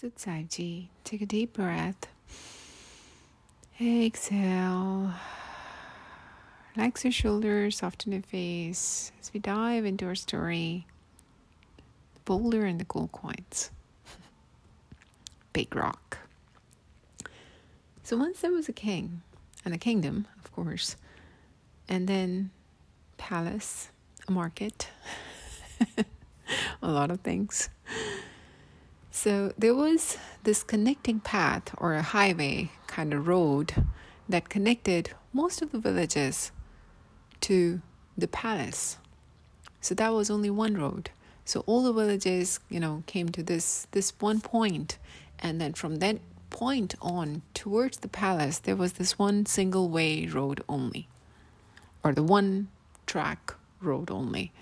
Sit Saiji. Take a deep breath. Exhale. Relax your shoulders, soften your face as we dive into our story. The boulder and the gold coins. Big rock. So once there was a king, and a kingdom, of course, and then palace, a market, a lot of things. So there was this connecting path or a highway kind of road that connected most of the villages to the palace. So that was only one road. So all the villages, you know, came to this this one point and then from that point on towards the palace there was this one single way road only or the one track road only.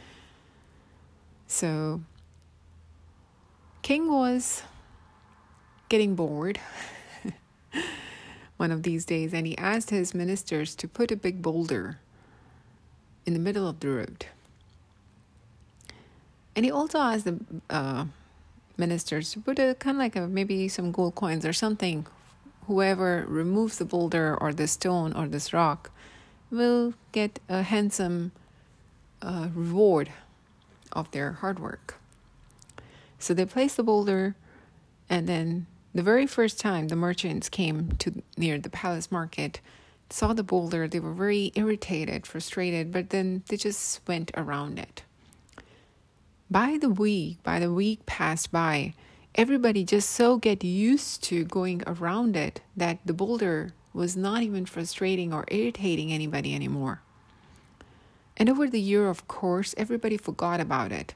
So King was getting bored one of these days and he asked his ministers to put a big boulder in the middle of the road. And he also asked the uh, ministers to put a kind of like a maybe some gold coins or something. Whoever removes the boulder or the stone or this rock will get a handsome uh, reward of their hard work. So they placed the boulder, and then the very first time the merchants came to near the palace market, saw the boulder, they were very irritated, frustrated, but then they just went around it. By the week, by the week passed by, everybody just so get used to going around it that the boulder was not even frustrating or irritating anybody anymore. And over the year, of course, everybody forgot about it.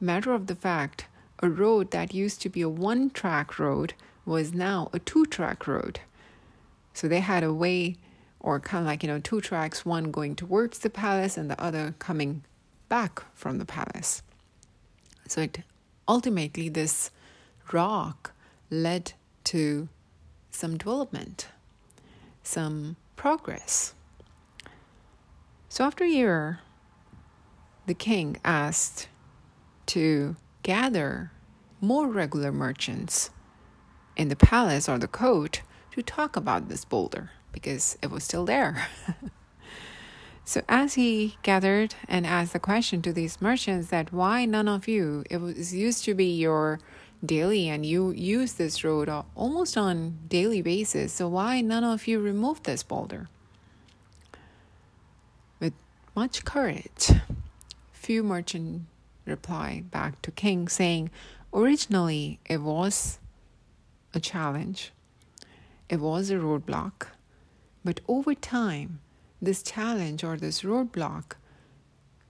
Matter of the fact, a road that used to be a one track road was now a two track road. So they had a way, or kind of like, you know, two tracks, one going towards the palace and the other coming back from the palace. So it ultimately, this rock led to some development, some progress. So after a year, the king asked to gather more regular merchants in the palace or the court to talk about this boulder because it was still there. so as he gathered and asked the question to these merchants that why none of you it was used to be your daily and you use this road almost on daily basis so why none of you removed this boulder with much courage few merchants reply back to King saying, originally it was a challenge, it was a roadblock, but over time, this challenge or this roadblock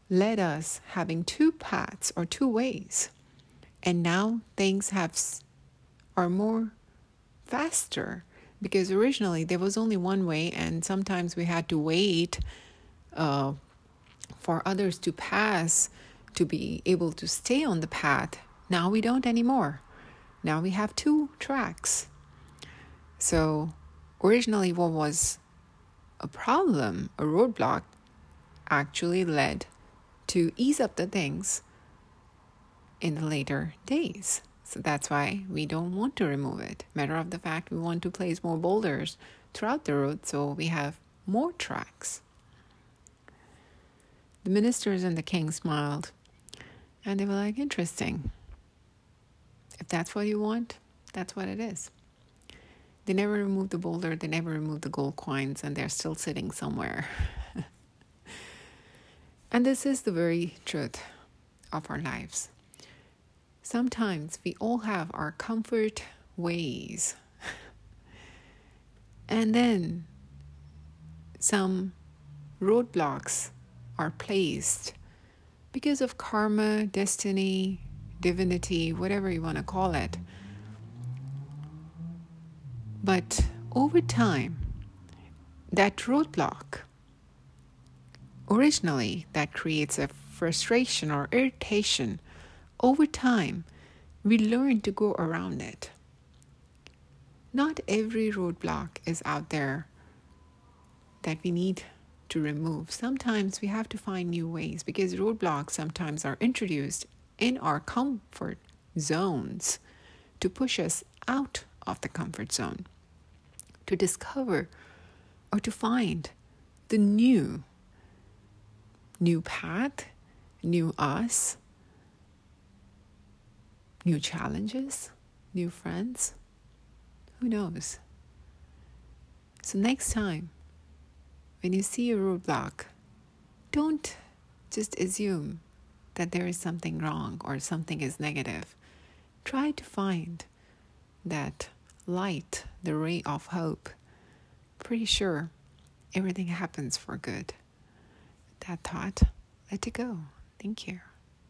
led us having two paths or two ways. And now things have are more faster because originally there was only one way, and sometimes we had to wait uh, for others to pass to be able to stay on the path. Now we don't anymore. Now we have two tracks. So, originally, what was a problem, a roadblock, actually led to ease up the things in the later days. So that's why we don't want to remove it. Matter of the fact, we want to place more boulders throughout the road so we have more tracks. The ministers and the king smiled and they were like, interesting. If that's what you want, that's what it is. They never removed the boulder, they never removed the gold coins, and they're still sitting somewhere. and this is the very truth of our lives. Sometimes we all have our comfort ways. and then some roadblocks are placed because of karma, destiny, divinity, whatever you want to call it. But over time, that roadblock, originally, that creates a frustration or irritation, over time, we learn to go around it. Not every roadblock is out there that we need to remove. Sometimes we have to find new ways because roadblocks sometimes are introduced in our comfort zones to push us out of the comfort zone, to discover or to find the new, new path, new us, new challenges, new friends. Who knows? So, next time when you see a roadblock, don't just assume that there is something wrong or something is negative. Try to find that light, the ray of hope. Pretty sure everything happens for good. That thought, let it go. Thank you.